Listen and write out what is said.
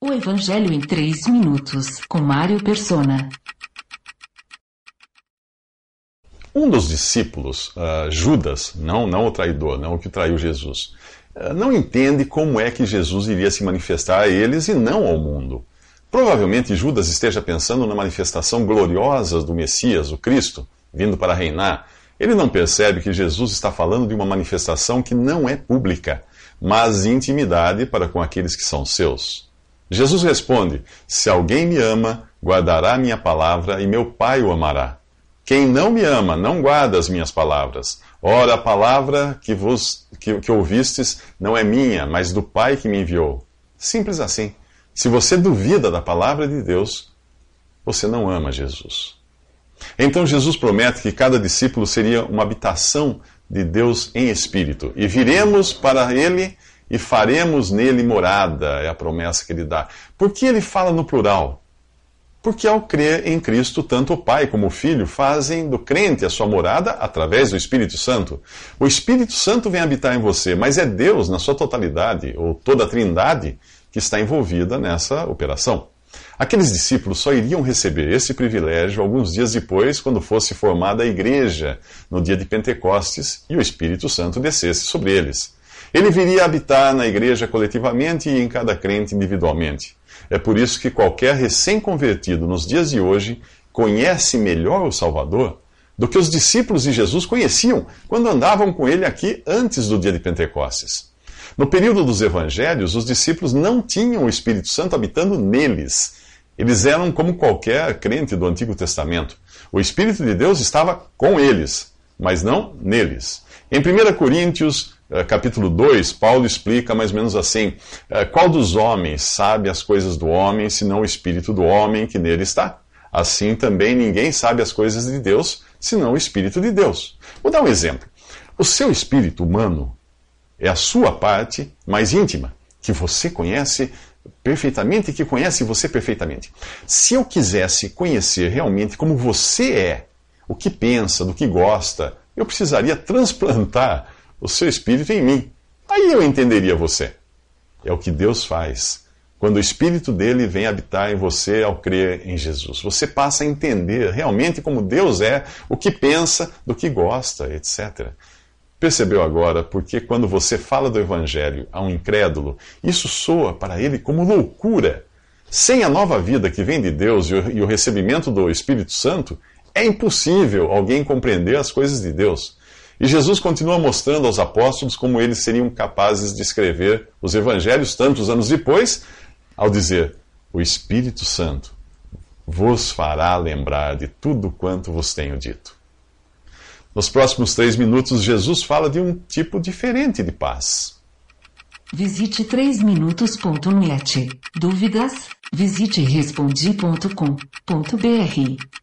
O Evangelho em 3 minutos, com Mário Persona. Um dos discípulos, uh, Judas, não, não o traidor, não o que traiu Jesus, uh, não entende como é que Jesus iria se manifestar a eles e não ao mundo. Provavelmente Judas esteja pensando na manifestação gloriosa do Messias, o Cristo, vindo para reinar. Ele não percebe que Jesus está falando de uma manifestação que não é pública, mas intimidade para com aqueles que são seus. Jesus responde: Se alguém me ama, guardará minha palavra e meu Pai o amará. Quem não me ama, não guarda as minhas palavras. Ora, a palavra que, vos, que, que ouvistes não é minha, mas do Pai que me enviou. Simples assim. Se você duvida da palavra de Deus, você não ama Jesus. Então Jesus promete que cada discípulo seria uma habitação de Deus em espírito. E viremos para ele e faremos nele morada, é a promessa que ele dá. Por que ele fala no plural? Porque ao crer em Cristo, tanto o Pai como o Filho fazem do crente a sua morada através do Espírito Santo. O Espírito Santo vem habitar em você, mas é Deus, na sua totalidade, ou toda a trindade, que está envolvida nessa operação. Aqueles discípulos só iriam receber esse privilégio alguns dias depois, quando fosse formada a igreja, no dia de Pentecostes, e o Espírito Santo descesse sobre eles. Ele viria habitar na igreja coletivamente e em cada crente individualmente. É por isso que qualquer recém-convertido nos dias de hoje conhece melhor o Salvador do que os discípulos de Jesus conheciam quando andavam com ele aqui antes do dia de Pentecostes. No período dos evangelhos, os discípulos não tinham o Espírito Santo habitando neles. Eles eram como qualquer crente do Antigo Testamento. O Espírito de Deus estava com eles, mas não neles. Em 1 Coríntios eh, capítulo 2, Paulo explica mais ou menos assim: eh, Qual dos homens sabe as coisas do homem, senão o espírito do homem que nele está? Assim também ninguém sabe as coisas de Deus, senão o espírito de Deus. Vou dar um exemplo. O seu espírito humano é a sua parte mais íntima, que você conhece perfeitamente e que conhece você perfeitamente. Se eu quisesse conhecer realmente como você é, o que pensa, do que gosta, eu precisaria transplantar o seu espírito em mim. Aí eu entenderia você. É o que Deus faz. Quando o espírito dele vem habitar em você ao crer em Jesus, você passa a entender realmente como Deus é, o que pensa, do que gosta, etc. Percebeu agora porque quando você fala do evangelho a um incrédulo, isso soa para ele como loucura. Sem a nova vida que vem de Deus e o recebimento do Espírito Santo, é impossível alguém compreender as coisas de Deus. E Jesus continua mostrando aos apóstolos como eles seriam capazes de escrever os evangelhos tantos anos depois, ao dizer: O Espírito Santo vos fará lembrar de tudo quanto vos tenho dito. Nos próximos três minutos, Jesus fala de um tipo diferente de paz. Visite 3minutos.net. Dúvidas? Visite respondi.com.br.